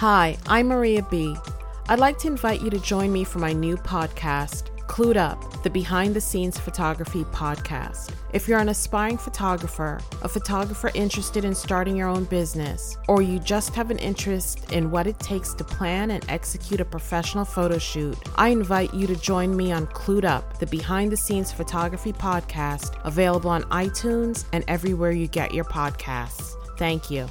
Hi, I'm Maria B. I'd like to invite you to join me for my new podcast, Clued Up, the behind the scenes photography podcast. If you're an aspiring photographer, a photographer interested in starting your own business, or you just have an interest in what it takes to plan and execute a professional photo shoot, I invite you to join me on Clued Up, the behind the scenes photography podcast, available on iTunes and everywhere you get your podcasts. Thank you.